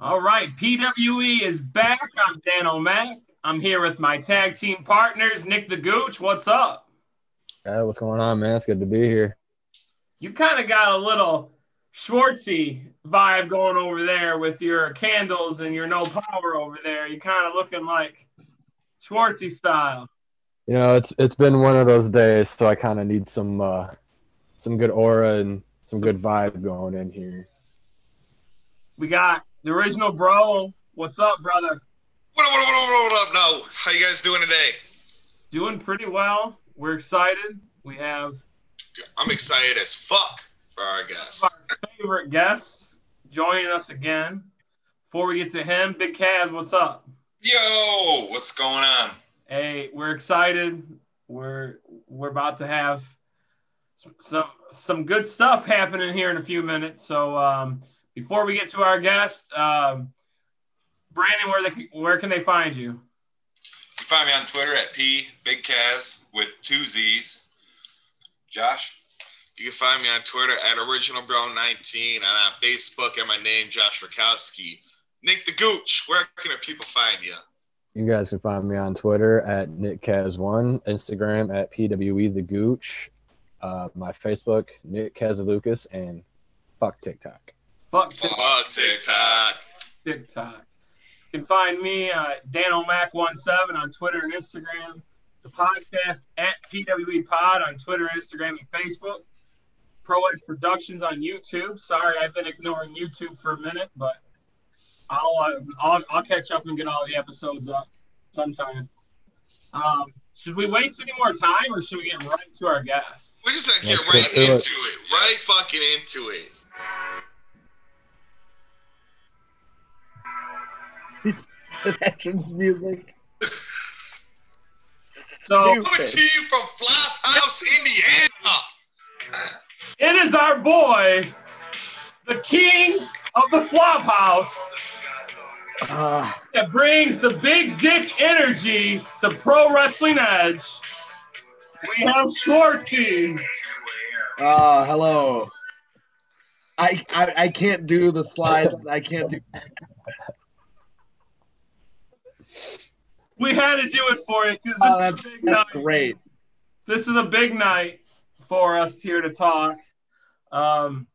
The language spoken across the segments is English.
All right, PWE is back. I'm Dan O'Mac. I'm here with my tag team partners, Nick the Gooch. What's up? Hey, what's going on, man? It's good to be here. You kind of got a little Schwartzy vibe going over there with your candles and your no power over there. You kind of looking like Schwartzy style. You know, it's it's been one of those days, so I kind of need some uh, some good aura and some good vibe going in here. We got the original bro. What's up, brother? What up, what up, what up, what up, now? How you guys doing today? Doing pretty well. We're excited. We have I'm excited as fuck for our guest. our favorite guest joining us again. Before we get to him, Big Kaz, what's up? Yo, what's going on? Hey, we're excited. We're we're about to have some some, some good stuff happening here in a few minutes. So um, before we get to our guest, um, Brandon, where they where can they find you? You can find me on Twitter at P Big Kaz with two Z's. Josh? You can find me on Twitter at Original Bro 19 and on Facebook at my name, Josh Rakowski. Nick the Gooch, where can the people find you? You guys can find me on Twitter at NickKaz1, Instagram at PWE the Gooch, uh, my Facebook, Nick Kazalukas, and fuck TikTok. Fuck TikTok. Fuck TikTok. TikTok. You can find me uh, Dan O'Mac17 on Twitter and Instagram. The podcast at PWE Pod on Twitter, Instagram, and Facebook. Pro Edge Productions on YouTube. Sorry, I've been ignoring YouTube for a minute, but I'll uh, I'll, I'll catch up and get all the episodes up sometime. Um, should we waste any more time, or should we get right to our guest? We just gotta get Let's right into it. it. Right fucking into it. Entrance music. So Coming to you from Flophouse, Indiana. it is our boy, the king of the Flophouse. Ah, that brings the big dick energy to Pro Wrestling Edge. We have Schwartzy. ah, hello. I, I I can't do the slides. I can't do. We had to do it for you because this Oh, is a big night. great. This is a big night for us here to talk. Um,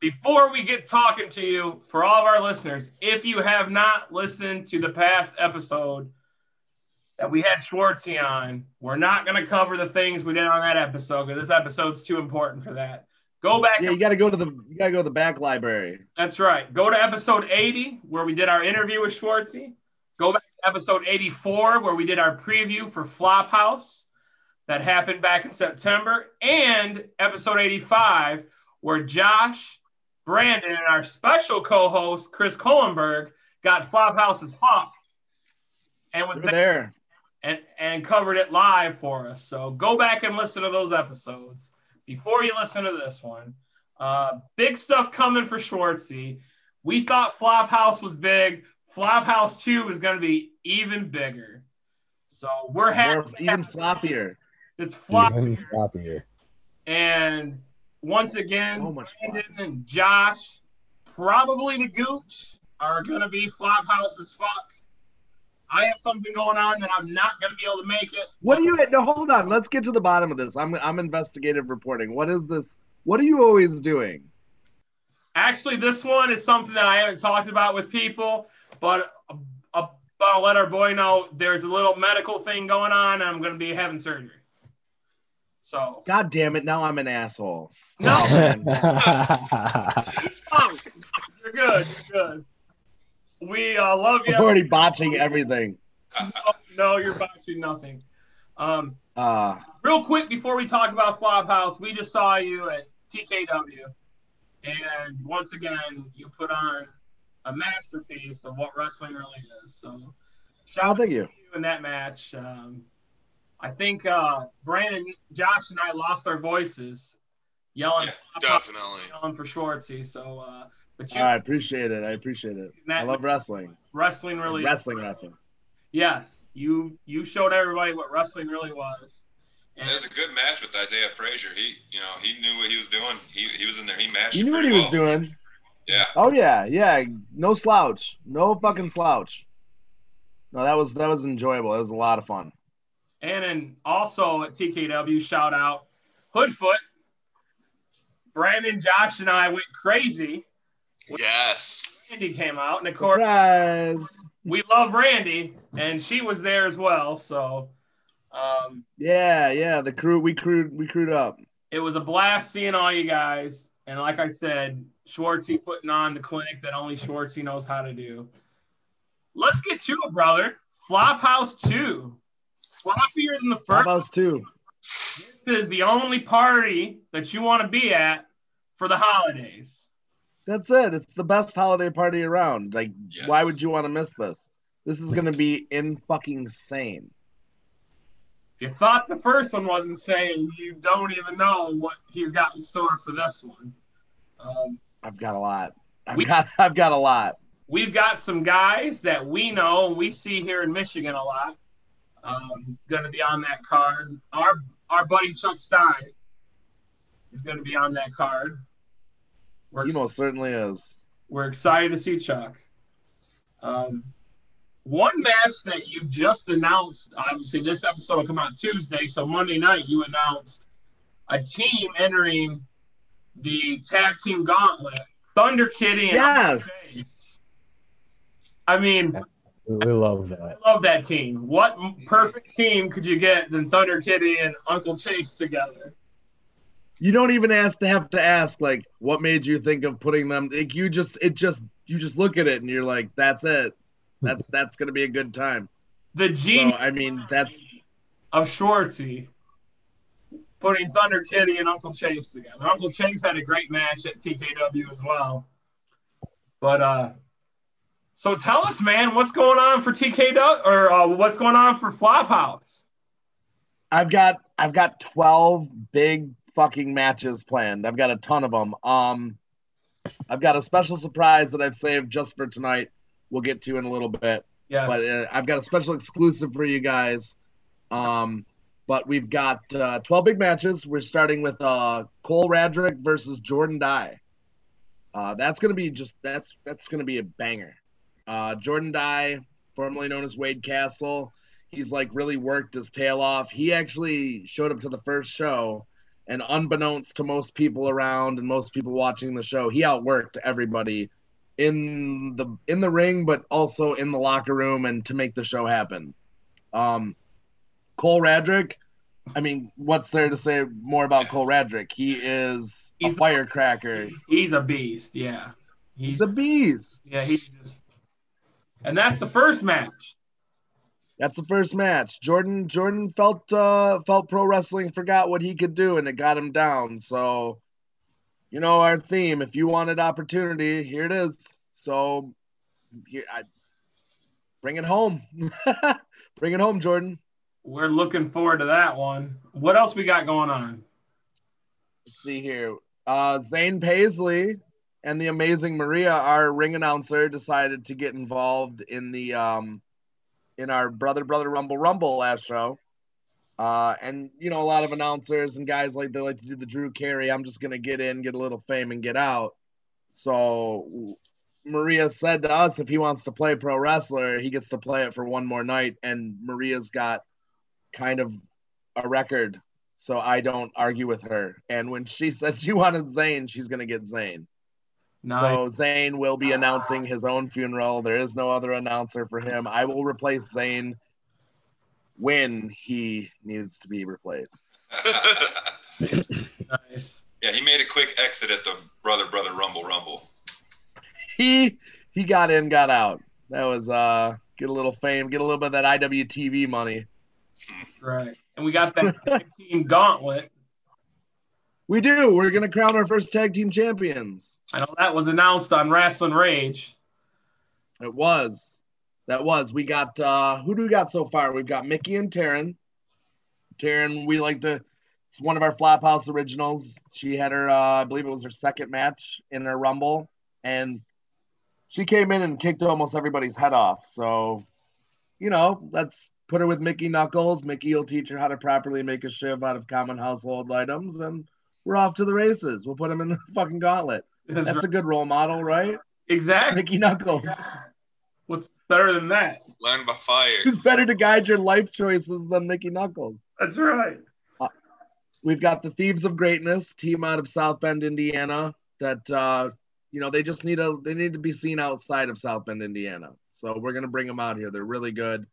before we get talking to you, for all of our listeners, if you have not listened to the past episode that we had Schwartzy on, we're not going to cover the things we did on that episode because this episode's too important for that. Go back Yeah, you got to go to the you got to go to the back library. That's right. Go to episode 80 where we did our interview with Schwartzy. Go back episode 84 where we did our preview for Flophouse that happened back in September, and episode 85 where Josh, Brandon, and our special co-host Chris Kohlenberg got Flophouse's fuck and was there there. and, and covered it live for us. So go back and listen to those episodes before you listen to this one. Uh, big stuff coming for Schwartzy. We thought Flophouse was big. Flophouse 2 is going to be even bigger. So we're More, happy. even floppier. It's flop. Even floppier. And once again, So much Brandon and Josh, probably the Gooch, are going to be Flophouse as fuck. I have something going on that I'm not going to be able to make it. What do you? No, hold on. Let's get to the bottom of this. I'm I'm investigative reporting. What is this? What are you always doing? Actually, this one is something that I haven't talked about with people, but uh, uh, I'll let our boy know there's a little medical thing going on, and I'm going to be having surgery. So, God damn it! Now I'm an asshole. no, man. you're good. You're good. We uh, love I'm you. already botching everything. No, you're botching nothing. Um, Uh, real quick before we talk about Flophouse, we just saw you at TKW, and once again, you put on a masterpiece of what wrestling really is. So, shout oh, out thank to you. you in that match. Um, I think uh, Brandon, Josh, and I lost our voices yelling, Yeah, definitely. yelling for Schwartzy. So, uh, but you All right, appreciate it. I appreciate it. I love wrestling. wrestling really Wrestling, wrestling. Yes, you you showed everybody what wrestling really was. It was a good match with Isaiah Frazier. He, you know, he knew what he was doing. He, he was in there. He matched. You it knew what pretty he was doing. Yeah. Oh yeah, yeah. No slouch. No fucking slouch. No, that was that was enjoyable. It was a lot of fun. And then also at TKW, shout out Hoodfoot. Brandon, Josh, and I went crazy. Yes. Randy came out, and of course, Surprise. we love Randy, and she was there as well. So um, Yeah, yeah. The crew we crewed we crewed up. it was a blast seeing all you guys. And like I said, Schwartzy putting on the clinic that only Schwartzy knows how to do. Let's get to it, brother. Flophouse 2. Floppier than the first. Clubhouse too. This is the only party that you want to be at for the holidays. That's it. It's the best holiday party around. Like, Yes. why would you want to miss this? This is gonna be in fucking insane. If you thought the first one was insane, you don't even know what he's got in store for this one. Um, I've got a lot. I've We- got I've got a lot. we've got some guys that we know and we see here in Michigan a lot. Um, going to be on that card. Our our buddy Chuck Stein is going to be on that card. We're, He most certainly is. we're excited to see Chuck. Um, one match that you just announced, obviously this episode will come out Tuesday, so Monday night you announced a team entering the tag team gauntlet. Thunder Kitty and Yes. Uncle Chase. I mean, We, we love that. I love that team. What perfect team could you get than Thunder Kitty and Uncle Chase together? You don't even ask to have to ask like what made you think of putting them like you just it just you just look at it and you're like, that's it. That that's gonna be a good time. The So I mean that's of Schwartzy putting Thunder Kitty and Uncle Chase together. Uncle Chase had a great match at TKW as well. But uh so tell us, man, what's going on for TKW or uh, what's going on for Flophouse? I've got I've got 12 big fucking matches planned. I've got a ton of them. Um I've got a special surprise that I've saved just for tonight. We'll get to in a little bit. Yes. But uh, I've got a special exclusive for you guys. Um but we've got uh, 12 big matches. We're starting with uh, Cole Radrick versus Jordan Dye. Uh, that's gonna be just that's that's gonna be a banger. Uh, Jordan Dye, formerly known as Wade Castle, he's like really worked his tail off. He actually showed up to the first show, and unbeknownst to most people around and most people watching the show, he outworked everybody in the in the ring, but also in the locker room and to make the show happen. Um, Cole Radrick, I mean, what's there to say more about Cole Radrick? He is He's a the- firecracker. He's a beast, yeah. He's He's a beast. yeah, he's just and that's the first match. That's the first match. Jordan Jordan felt uh felt pro wrestling forgot what he could do and it got him down. So you know our theme, if you wanted opportunity, here it is. So here I bring it home. bring it home, Jordan. We're looking forward to that one. What else we got going on? Let's see here. Uh Zane Paisley and the amazing Maria, our ring announcer, decided to get involved in the um in our Brother Brother Rumble Rumble last show. Uh, and you know, a lot of announcers and guys like they like to do the Drew Carey. I'm just gonna get in, get a little fame, and get out. So Maria said to us, if he wants to play pro wrestler, he gets to play it for one more night. And Maria's got kind of a record, so I don't argue with her. And when she said she wanted Zane, she's gonna get Zane. So Zane will be announcing his own funeral. There is no other announcer for him. I will replace Zane when he needs to be replaced. nice. yeah, he made a quick exit at the Brother Brother Rumble Rumble. He he got in, got out. That was uh get a little fame, get a little bit of that IWTV money. Right. And we got that tag team gauntlet. We do. We're gonna crown our first tag team champions. I know that was announced on Wrestling Rage. It was. That was. We got uh who do we got so far? We've got Mickey and Taryn. Taryn, we like to it's one of our Flophouse originals. She had her uh I believe it was her second match in her rumble and she came in and kicked almost everybody's head off. So, you know, let's put her with Mickey Knuckles. Mickey will teach her how to properly make a shiv out of common household items and we're off to the races. We'll put him in the fucking gauntlet. That's That's right. a good role model, right? exactly. Mickey Knuckles. What's better than that? Learn by fire. Who's better to guide your life choices than Mickey Knuckles? That's right. We've got the Thieves of Greatness team out of South Bend, Indiana. That uh, you know they just need a they need to be seen outside of South Bend, Indiana. So we're gonna bring them out here. They're really good.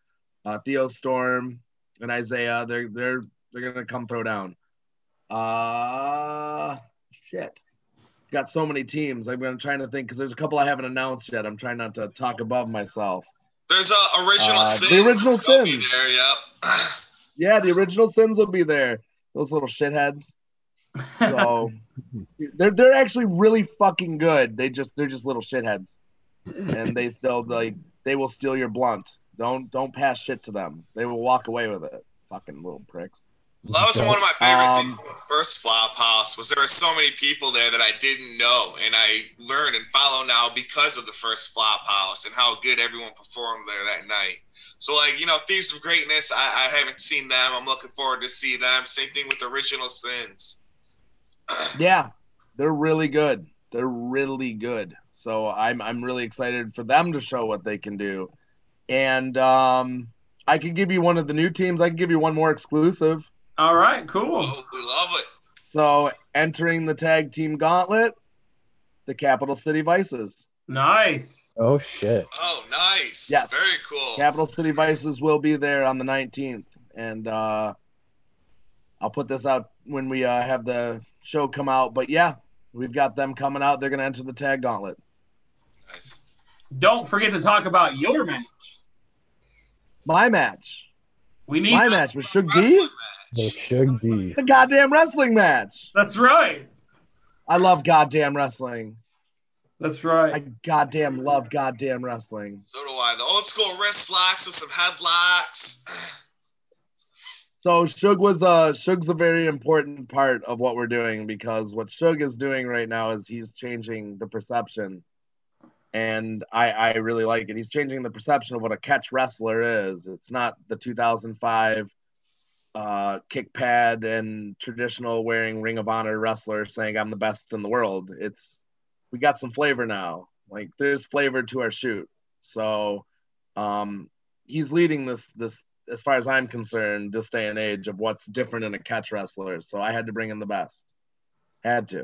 Uh, Theo Storm and Isaiah. They're they're they're gonna come throw down. Uh shit. Got so many teams. I'm gonna trying to think because there's a couple I haven't announced yet. I'm trying not to talk above myself. There's a original Uh, sin. the original They'll be Sins. there. Yep. Yeah, the original sins will be there. Those little shitheads. So they're they're actually really fucking good. They just they're just little shitheads, and they still like they will steal your blunt. Don't don't pass shit to them. They will walk away with it. Fucking little pricks. That was one of my favorite Um, things from the first flop house was there were so many people there that I didn't know and I learn and follow now because of the first flop house and how good everyone performed there that night. So like, you know, Thieves of Greatness, I, I haven't seen them. I'm looking forward to see them. Same thing with Original Sins. Yeah, they're really good. They're really good. So I'm I'm really excited for them to show what they can do. And um, I can give you one of the new teams. I can give you one more exclusive. All right, cool. Oh, we love it. So entering the tag team gauntlet, the Capital City Vices. Nice. Oh shit. Oh, nice. Yeah. Very cool. Capital City Vices will be there on the 19th, and uh, I'll put this out when we uh, have the show come out. But yeah, we've got them coming out. They're gonna enter the tag gauntlet. Nice. Don't forget to talk about your match. My match, We need. my match with Shug D. Wrestling There match. should be. The goddamn wrestling match. That's right. I love goddamn wrestling. That's right. I goddamn love goddamn wrestling. So do I. The old school wrist locks with some headlocks. So Shug was uh Shug's a very important part of what we're doing because what Shug is doing right now is he's changing the perception. And I, I really like it. He's changing the perception of what a catch wrestler is. It's not the 2005 uh, kick pad and traditional wearing Ring of Honor wrestler saying I'm the best in the world. It's we got some flavor now. Like there's flavor to our shoot. So um, he's leading this this as far as I'm concerned, this day and age of what's different in a catch wrestler. So I had to bring in the best. Had to.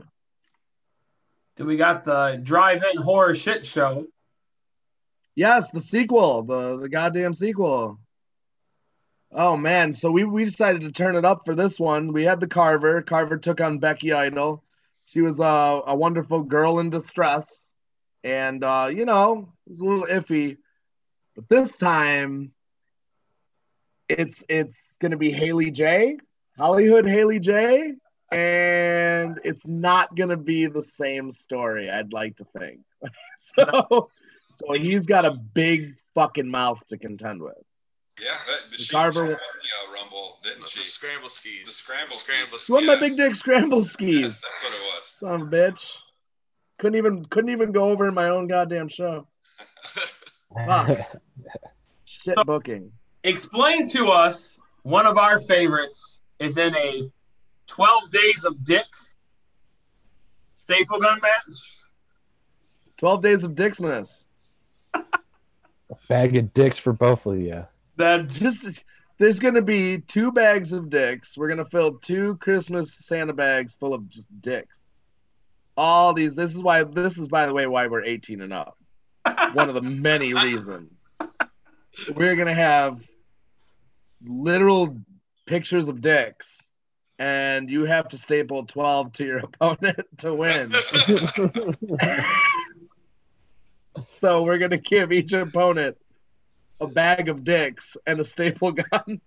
Then we got the drive-in horror shit show. Yes, the sequel, the the goddamn sequel. Oh man, so we we decided to turn it up for this one. We had the Carver. Carver took on Becky Idol. She was a, a wonderful girl in distress, and uh, you know it was a little iffy. But this time, it's it's gonna be Haley J, Hollywood Haley J, and it's not gonna be the same story. I'd like to think. so, so he's got a big fucking mouth to contend with. Yeah, that, she, Carver- she won the uh, Rumble, didn't The she? scramble skis. The scramble scramble skis. She won my big dick scramble Yes, skis. that's what it was. Son of a bitch. Couldn't even couldn't even go over in my own goddamn show. Fuck. Shit So- booking. Explain to us one of our favorites is in a 12 Days of Dick staple gun match. Twelve days of Dixmas. A bag of dicks for both of you. That Just there's gonna be two bags of dicks. We're gonna fill two Christmas Santa bags full of just dicks. All these. This is why. This is by the way why we're 18 and up. One of the many reasons. We're gonna have literal pictures of dicks, and you have to staple 12 to your opponent to win. so we're gonna give each opponent a bag of dicks and a staple gun.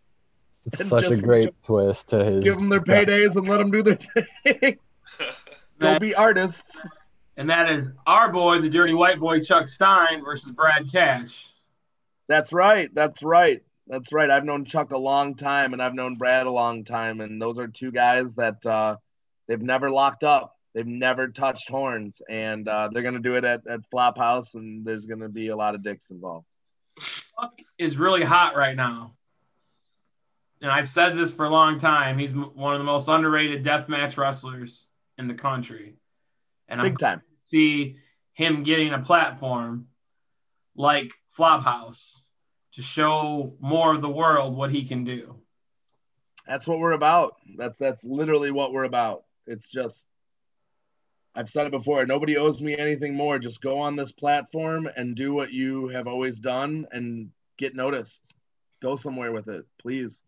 It's such a just- great twist to his. Give them their paydays and let them do their thing. Go that- be artists. and that is our boy, the dirty white boy Chuck Stein versus Brad Cash. That's right. That's right. That's right. I've known Chuck a long time, and I've known Brad a long time, and those are two guys that uh, they've never locked up. They've never touched horns, and uh, they're gonna do it at at Flophouse, and there's gonna be a lot of dicks involved. Chuck is really hot right now. And I've said this for a long time. He's one of the most underrated deathmatch wrestlers in the country. And I'm Big time. see him getting a platform like Flophouse to show more of the world what he can do. That's what we're about. That's that's literally what we're about. It's just I've said it before, nobody owes me anything more. Just go on this platform and do what you have always done and get noticed. Go somewhere with it, please.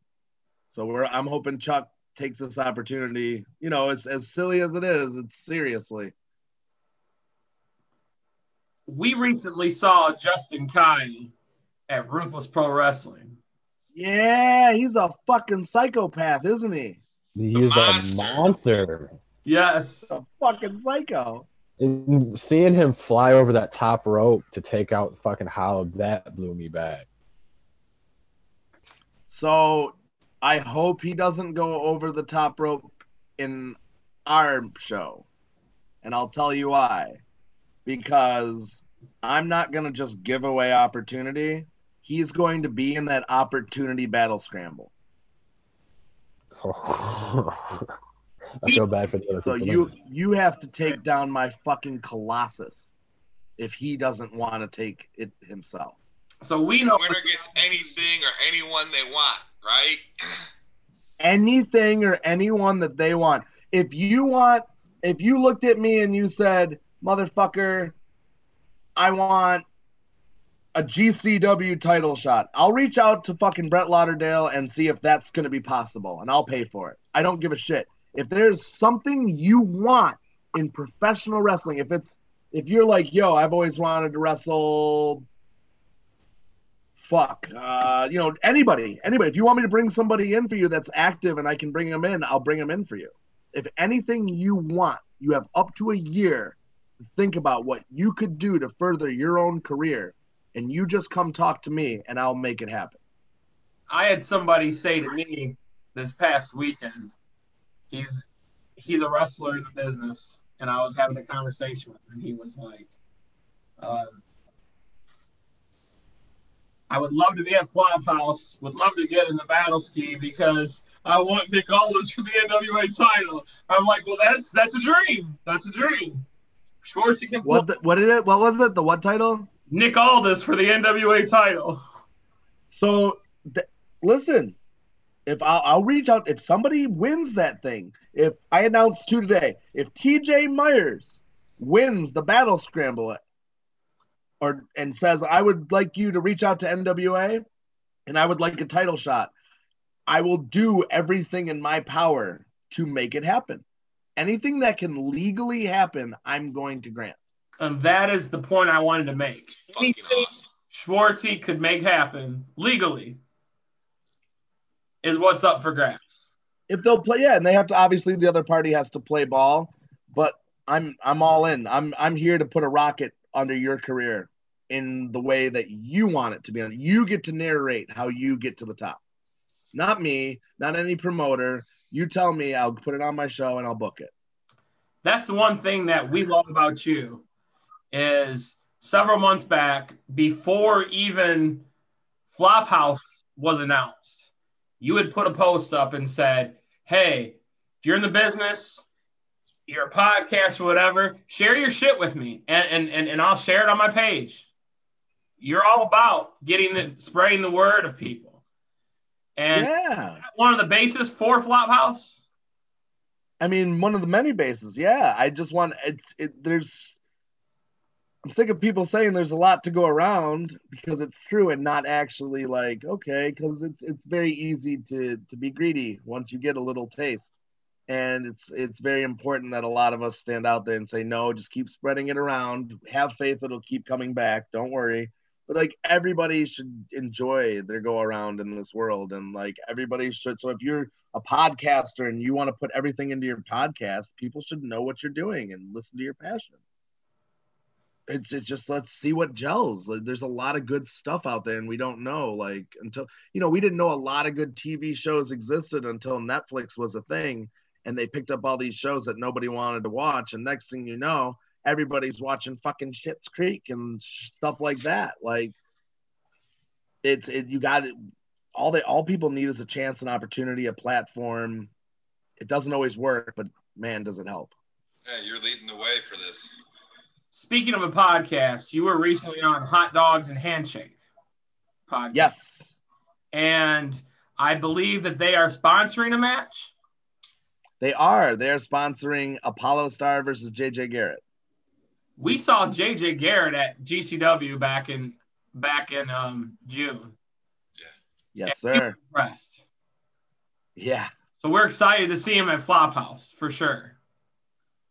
So we're I'm hoping Chuck takes this opportunity. You know, as as silly as it is, it's seriously. We recently saw Justin Kyle at Ruthless Pro Wrestling. Yeah, he's a fucking psychopath, isn't he? He is monster. a monster. Yes. A fucking psycho. And seeing him fly over that top rope to take out fucking Hollow, that blew me back. So I hope he doesn't go over the top rope in our show. And I'll tell you why. Because I'm not going to just give away opportunity. He's going to be in that opportunity battle scramble. I feel bad for the other So people. you you have to take down my fucking colossus if he doesn't want to take it himself. So we know Winner gets anything or anyone they want, right? anything or anyone that they want. If you want, if you looked at me and you said, motherfucker, I want a GCW title shot, I'll reach out to fucking Brett Lauderdale and see if that's going to be possible and I'll pay for it. I don't give a shit. If there's something you want in professional wrestling, if it's, if you're like, yo, I've always wanted to wrestle fuck uh you know anybody anybody if you want me to bring somebody in for you that's active and i can bring them in i'll bring them in for you if anything you want you have up to a year to think about what you could do to further your own career and you just come talk to me and i'll make it happen I had somebody say to me this past weekend, he's he's a wrestler in the business, and I was having a conversation with him, and he was like, um, "I would love to be at Flophouse, would love to get in the battle ski because I want Nick Aldis for the NWA title." I'm like, "Well, that's that's a dream. That's a dream." Schwartzy can what the, what did it what was it the what title Nick Aldis for the NWA title. So th- listen, if I'll, I'll reach out if somebody wins that thing. If I announce two today, if TJ Myers wins the battle scramble, or and says I would like you to reach out to NWA, and I would like a title shot, I will do everything in my power to make it happen. Anything that can legally happen, I'm going to grant. And that is the point I wanted to make. Fucking Anything awesome. Schwartzy could make happen legally is what's up for grabs. if they'll play yeah and they have to obviously the other party has to play ball but i'm i'm all in i'm i'm here to put a rocket under your career in the way that you want it to be on you get to narrate how you get to the top not me not any promoter you tell me i'll put it on my show and i'll book it That's the one thing that we love about you is several months back, before even Flophouse was announced, you had put a post up and said, Hey, if you're in the business, you're a podcast or whatever, share your shit with me and, and, and, and I'll share it on my page. You're all about getting the spreading the word of people. And yeah one of the bases for Flophouse. I mean, one of the many bases. Yeah, I just want it. it there's. I'm sick of people saying there's a lot to go around because it's true and not actually like okay because it's it's very easy to to be greedy once you get a little taste, and it's it's very important that a lot of us stand out there and say no, just keep spreading it around. Have faith it'll keep coming back. Don't worry. But like everybody should enjoy their go around in this world, and like everybody should. So if you're a podcaster and you want to put everything into your podcast, people should know what you're doing and listen to your passion. It's it's just let's see what gels. Like, there's a lot of good stuff out there, and we don't know. Like until you know, we didn't know a lot of good TV shows existed until Netflix was a thing, and they picked up all these shows that nobody wanted to watch. And next thing you know, everybody's watching fucking Schitt's Creek and stuff like that. Like it's it you got it all they all people need is a chance, an opportunity, a platform. It doesn't always work, but man, does it help. Yeah, you're leading the way for this. Speaking of a podcast, you were recently on Hot Dogs and Handshake podcast. Yes. And I believe that they are sponsoring a match. They are. They're sponsoring Apollo Star versus JJ Garrett. We saw JJ Garrett at GCW back in back in um, June. Yes, And sir. Impressed. Yeah. So we're excited to see him at Flophouse for sure.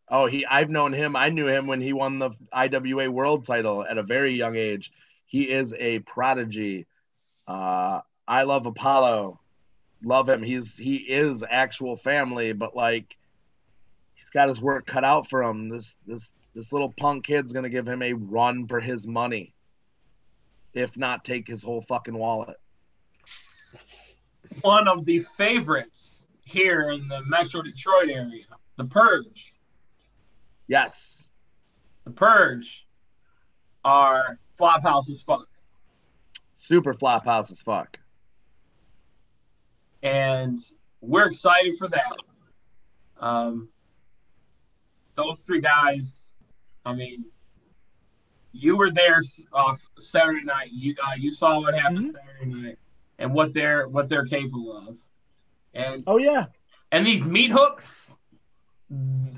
Oh, he I've known him. I knew him when he won the IWA world title at a very young age. He is a prodigy. Uh I love Apollo. Love him. He's he is actual family, but like he's got his work cut out for him. This this this little punk kid's gonna give him a run for his money. If not take his whole fucking wallet. One of the favorites here in the Metro Detroit area, The Purge. Yes. The Purge are Flophouse as fuck. Super flop house as fuck. and we're excited for that. Um, those three guys, I mean, you were there off Saturday night. You uh, you saw what happened Saturday night and what they're what they're capable of, and Oh yeah. and these meat hooks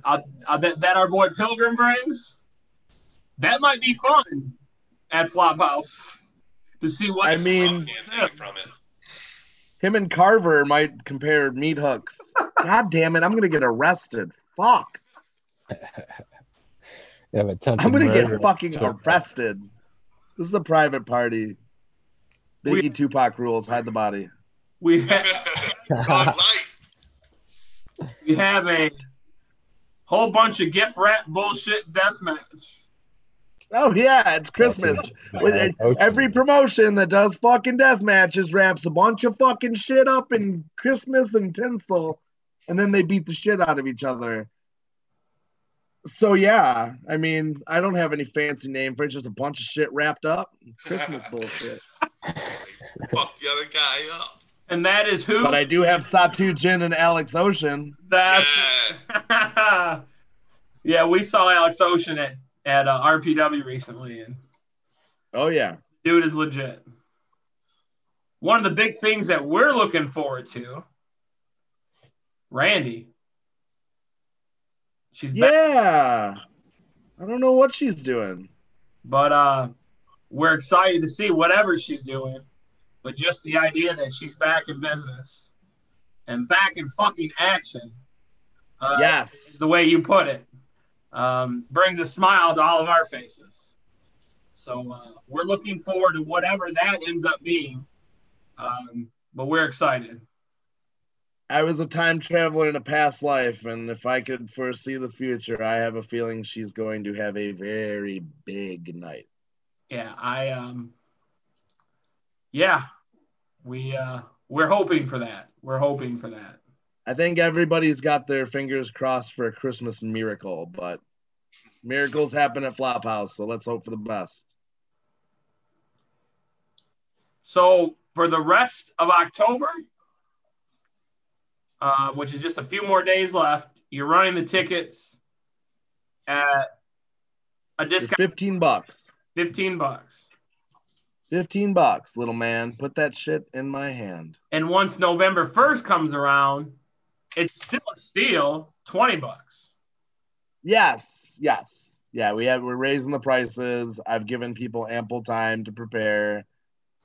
uh, uh, that that our boy Pilgrim brings, that might be fun at Flophouse to see what I mean- Can't from it. Him and Carver might compare meat hooks. God damn it, I'm gonna get arrested. Fuck. You have attempted I'm gonna murder. get fucking arrested. This is a private party. Biggie We- Tupac rules, hide the body. we have. We have a whole bunch of gift wrap bullshit death match. Oh yeah, it's Christmas. With uh, it- Every promotion that does fucking death matches wraps a bunch of fucking shit up in Christmas and tinsel, and then they beat the shit out of each other. So yeah, I mean, I don't have any fancy name for it, just a bunch of shit wrapped up. Christmas bullshit. Fuck the other guy up. And that is who? But I do have Satu Jin and Alex Ocean. That's Yeah. yeah, we saw Alex Ocean at at uh, RPW recently, and Oh yeah. dude is legit. One of the big things that we're looking forward to, Randy. She's back, Yeah. I don't know what she's doing. but uh, we're excited to see whatever she's doing. But just the idea that she's back in business and back in fucking action. Uh, Yes. the way you put it um, brings a smile to all of our faces. So uh, we're looking forward to whatever that ends up being. Um, but we're excited. I was a time traveler in a past life, and if I could foresee the future, I have a feeling she's going to have a very big night. Yeah, I um, yeah, we uh, we're hoping for that. We're hoping for that. I think everybody's got their fingers crossed for a Christmas miracle, but miracles happen at Flophouse, so let's hope for the best. So for the rest of October, uh, which is just a few more days left, you're running the tickets at a For discount, 15 bucks. fifteen bucks. 15 bucks, little man. Put that shit in my hand. And once November 1st comes around, it's still a steal, 20 bucks. Yes, yes. Yeah, we have we're raising the prices. I've given people ample time to prepare,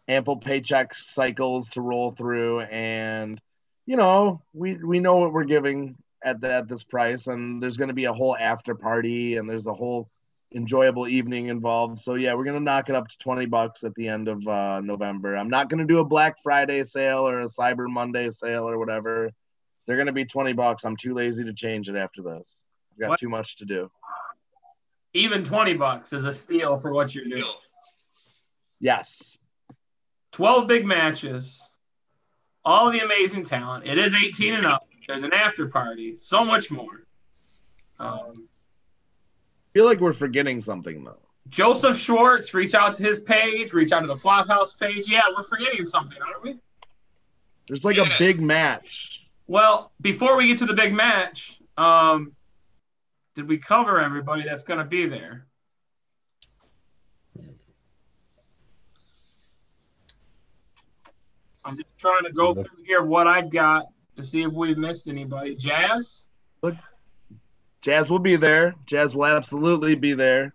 ample paycheck cycles to roll through, and you know, we we know what we're giving at the, at this price, and there's going to be a whole after party, and there's a whole enjoyable evening involved. So yeah, we're gonna knock it up to twenty bucks at the end of uh, November. I'm not gonna do a Black Friday sale or a Cyber Monday sale or whatever. They're gonna be twenty bucks. I'm too lazy to change it after this. I've got What? too much to do. Even 20 bucks is a steal for what you're doing. Yes. 12 big matches, all the amazing talent. It is 18 and up. There's an after party, so much more. Um, feel like we're forgetting something though. Joseph Schwartz, reach out to his page, reach out to the Flophouse page. Yeah, we're forgetting something, aren't we? There's like yeah. a big match. Well, before we get to the big match, um, did we cover everybody that's going to be there? I'm just trying to go through here what I've got to see if we've missed anybody. Jazz? Look, Jazz will be there. Jazz will absolutely be there.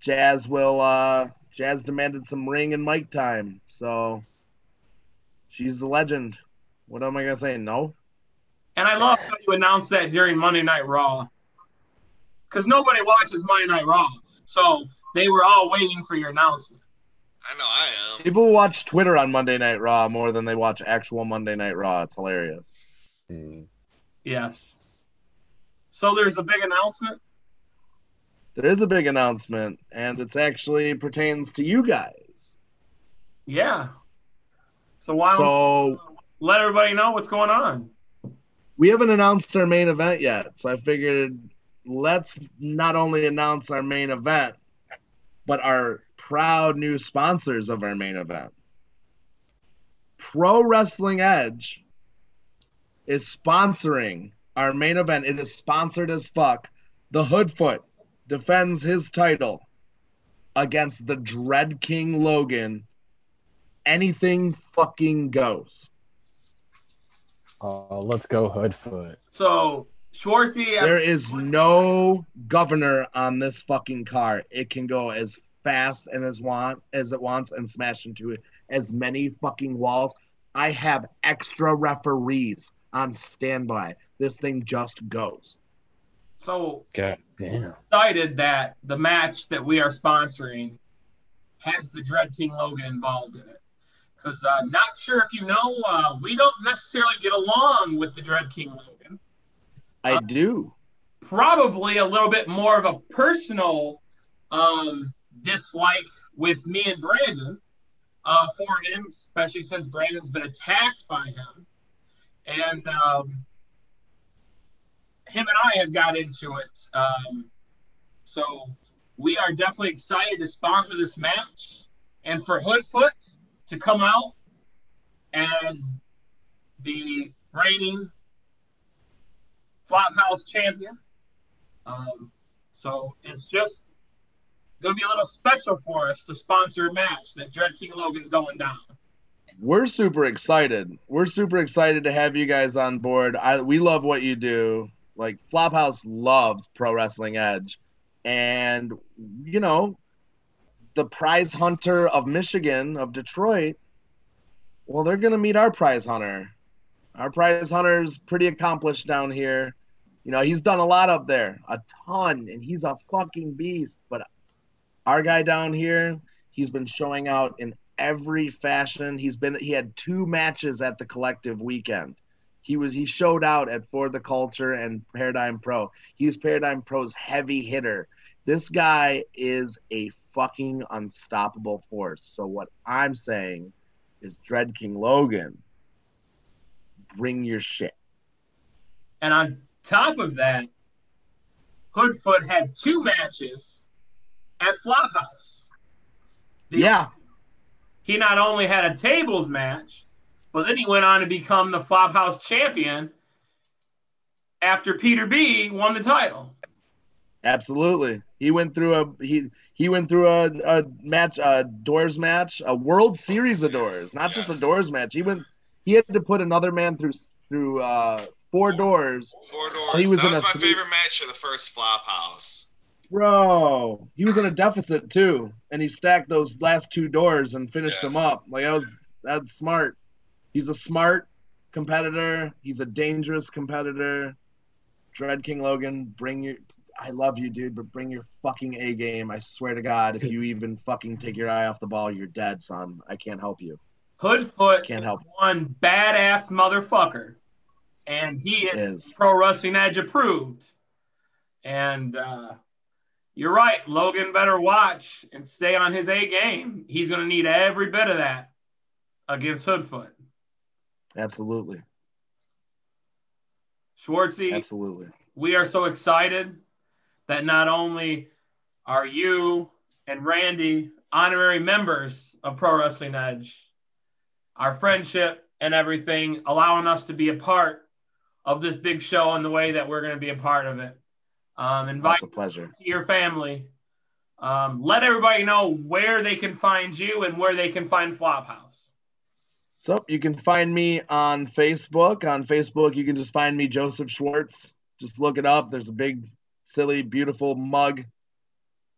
Jazz will uh Jazz demanded some ring and mic time. So she's the legend. What am I gonna say? No? And I love how you announced that during Monday Night Raw. Because nobody watches Monday Night Raw. So they were all waiting for your announcement. I know I am. People watch Twitter on Monday Night Raw more than they watch actual Monday Night Raw. It's hilarious. Mm. Yes. So there's a big announcement. There is a big announcement, and it's actually pertains to you guys. Yeah. So why don't So you let everybody know what's going on? we haven't announced our main event yet. So I figured let's not only announce our main event, but our proud new sponsors of our main event. Pro Wrestling Edge is sponsoring our main event. It is sponsored as fuck. The Hoodfoot defends his title against the Dread King Logan. Anything fucking goes. Uh, let's go Hoodfoot. So Schwartzy, There is no governor on this fucking car. It can go as fast and as want as it wants and smash into it as many fucking walls. I have extra referees on standby. This thing just goes. so God damn. excited that the match that we are sponsoring has the Dread King Logan involved in it. Because uh, not sure if you know, uh, we don't necessarily get along with the Dread King Logan. I do. Probably a little bit more of a personal um, dislike with me and Brandon uh, for him, especially since Brandon's been attacked by him. And um, him and I have got into it. Um, so we are definitely excited to sponsor this match and for Hoodfoot to come out as the reigning Flophouse champion. Um, so it's just going to be a little special for us to sponsor a match that Dread King Logan's going down. We're super excited. We're super excited to have you guys on board. I we love what you do. Like Flophouse loves Pro Wrestling Edge. And you know, the prize hunter of Michigan, of Detroit, well, they're gonna meet our prize hunter. Our prize hunter's pretty accomplished down here. You know, he's done a lot up there, a ton, and he's a fucking beast. But our guy down here, he's been showing out in every fashion. He's been he had two matches at the collective weekend. He was he showed out at For the Culture and Paradigm Pro. He's Paradigm Pro's heavy hitter. This guy is a fucking unstoppable force. So what I'm saying is Dread King Logan, bring your shit. And on top of that, Hoodfoot had two matches at Flophouse. The- Yeah, He not only had a tables match, but then he went on to become the Flophouse champion after Peter B won the title. absolutely. He went through a he he went through a, a match a doors match, a World Series of doors, not just a doors match. He went he had to put another man through through uh four doors Four doors. He was that was my three- favorite match of the first flop house. Bro, he was in a deficit too, and he stacked those last two doors and finished them up. Like that was that's smart. He's a smart competitor. He's a dangerous competitor. Dread King Logan, bring your. I love you, dude, but bring your fucking A game. I swear to God, if you even fucking take your eye off the ball, you're dead, son. I can't help you. Hoodfoot Can't is help. one badass motherfucker, and he is Is Pro Wrestling Edge approved. And uh, you're right, Logan better watch and stay on his A game. He's going to need every bit of that against Hoodfoot. Absolutely, Schwartzy, absolutely. we are so excited that not only are you and Randy honorary members of Pro Wrestling Edge, our friendship and everything, allowing us to be a part of this big show and the way that we're going to be a part of it. Um, invite a pleasure. to your family. Um, let everybody know where they can find you and where they can find Flophouse. So you can find me on Facebook. On Facebook, you can just find me Joseph Schwartz. Just look it up. There's a big, silly, beautiful mug.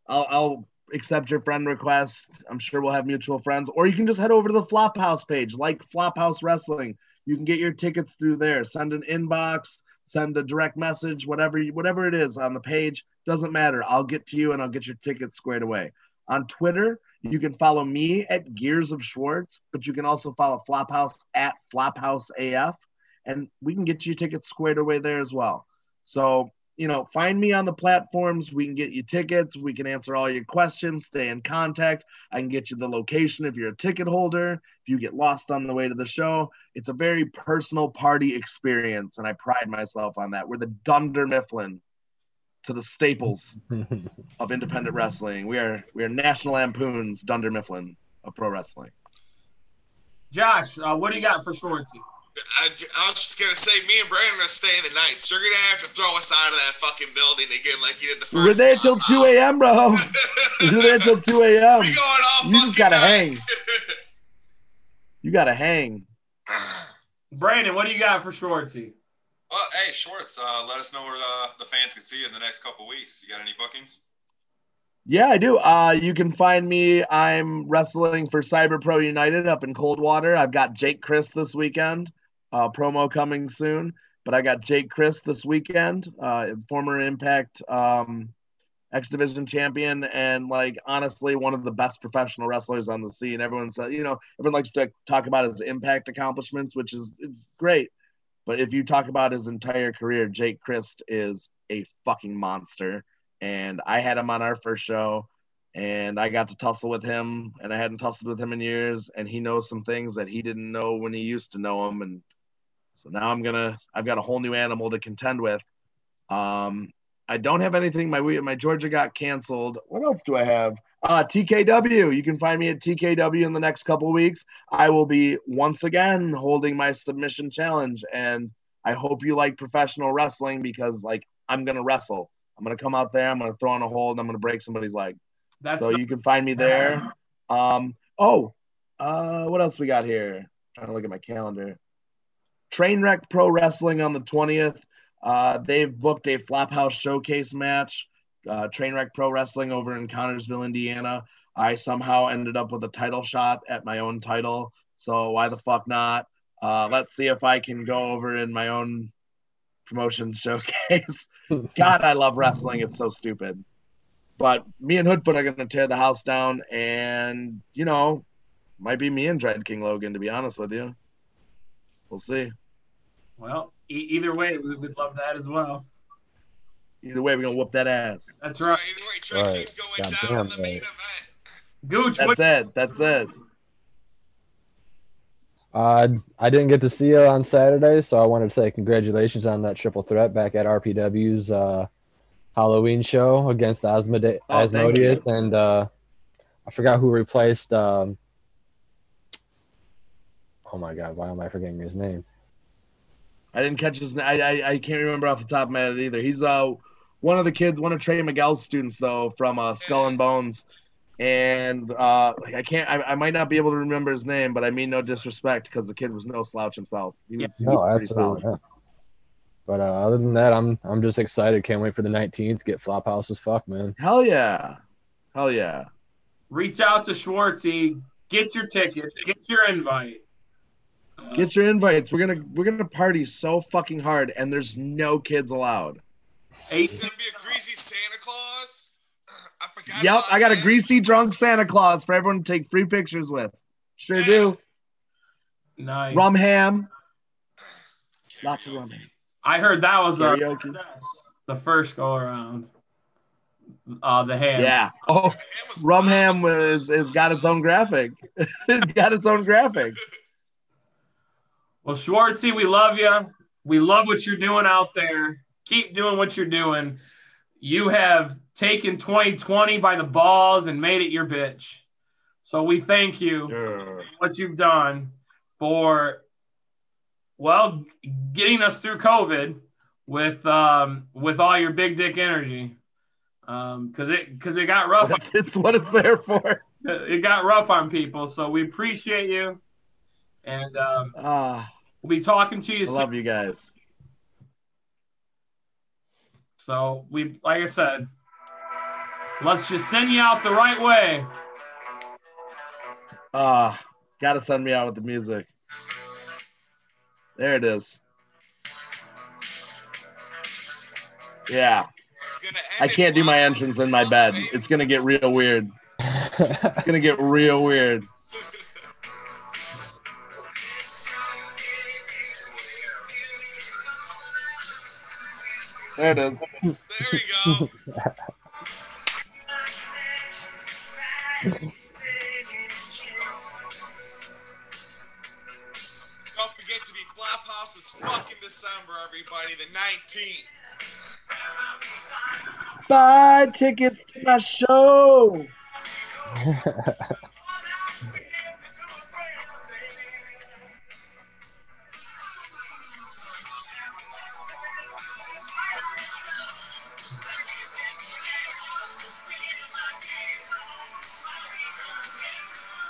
I'll, I'll accept your friend request. I'm sure we'll have mutual friends. Or you can just head over to the Flophouse page, like Flophouse Wrestling. You can get your tickets through there. Send an inbox, send a direct message, whatever whatever it is on the page. Doesn't matter. I'll get to you and I'll get your tickets squared away. On Twitter, you can follow me at Gears of Schwartz, but you can also follow Flophouse at Flophouse AF, and we can get you tickets squared away there as well. So, you know, find me on the platforms. We can get you tickets. We can answer all your questions. Stay in contact. I can get you the location if you're a ticket holder. If you get lost on the way to the show, it's a very personal party experience, and I pride myself on that. We're the Dunder Mifflin to the staples of independent wrestling. We are we are National Lampoon's Dunder Mifflin of pro wrestling. Josh, uh, what do you got for Schwartzy? I, I was just gonna say, me and Brandon are staying the night, so you're gonna have to throw us out of that fucking building again, like you did the 1st We're there till 2 a.m., bro. We're there till 2 a.m. we going all You just gotta night. hang. You gotta hang. Brandon, what do you got for Schwartzy? Well, hey, Schwartz, uh, let us know where uh, the fans can see you in the next couple weeks. You got any bookings? Yeah, I do. Uh, you can find me. I'm wrestling for Cyber Pro United up in Coldwater. I've got Jake Crist this weekend. Uh, promo coming soon. But I got Jake Crist this weekend, uh, former Impact um, X Division champion, and like honestly, one of the best professional wrestlers on the scene. Everyone says, you know, everyone likes to talk about his Impact accomplishments, which is it's great. But if you talk about his entire career, Jake Crist is a fucking monster and I had him on our first show, and I got to tussle with him, and I hadn't tussled with him in years, and he knows some things that he didn't know when he used to know him, and so now I'm gonna I've got a whole new animal to contend with. Um, I don't have anything. My my Georgia got canceled. What else do I have? Uh, TKW. You can find me at TKW in the next couple weeks. I will be once again holding my submission challenge, and I hope you like professional wrestling because like I'm gonna wrestle. I'm gonna come out there. I'm gonna throw on a hold. And I'm gonna break somebody's leg. That's so you can find me there. Um. Oh. Uh. What else we got here? trying to look at my calendar. Trainwreck Pro Wrestling on the 20th. Uh, they've booked a Flophouse Showcase match. Uh, Trainwreck Pro Wrestling over in Connersville, Indiana. I somehow ended up with a title shot at my own title. So why the fuck not? Uh, let's see if I can go over in my own promotion showcase. God, I love wrestling. It's so stupid. But me and Hoodfoot are going to tear the house down, and you know, might be me and Dread King Logan. To be honest with you, we'll see. well, e- either way, we would love that as well. Either way, we're gonna whoop that ass. That's So right. anyway, Trey Right. King's going God down damn in the main right. event. Gooch, what, That's it. That's it. Uh, I didn't get to see you on Saturday, so I wanted to say congratulations on that triple threat back at RPW's uh, Halloween show against Asmode- Oh, thank Asmodeus, and uh, I forgot who replaced. Um, oh my God, why am I forgetting his name? I didn't catch his name. I, I I can't remember off the top of my head either. He's uh one of the kids, one of Trey Miguel's students though, from uh, Skull and Bones. And uh, like, I can't. I, I might not be able to remember his name, but I mean no disrespect because the kid was no slouch himself. He was, he was No, pretty absolutely. solid. not. But uh, other than that, I'm I'm just excited. Can't wait for the 19th. Get Flophouse as fuck, man. Hell yeah, hell yeah. reach out to Schwartzy, get your tickets, get your invite. Get your invites. We're gonna we're gonna party so fucking hard, and there's no kids allowed. Eight, It's gonna be a greasy Santa Claus. I forgot. Yep, I got a greasy drunk Santa Claus for everyone to take free pictures with. Sure do. nice. Rum ham. Lots of rum ham. I heard that was a success the first go around. Uh, the ham. Yeah. Oh, Rum. Ham was has got its own graphic. it's got its own graphic. Well, Schwartzy, we love you. We love what you're doing out there. Keep doing what you're doing. You have taken 2020 by the balls and made it your bitch. So we thank you for what you've done for, well, getting us through COVID with um, with all your big dick energy. Um, cause it cause it got rough. It's what it's there for. it got rough on people. So we appreciate you. And um, Ah, we'll be talking to you I soon. love you guys. So we, like I said, let's just send you out the right way. Ah, gotta send me out with the music. There it is. Yeah, I can't do my entrance in my bed. It's gonna get real weird. It's gonna get real weird. There it is. There we go. Don't forget to be Flophouse this fucking December, everybody, the 19th. Buy tickets to my show.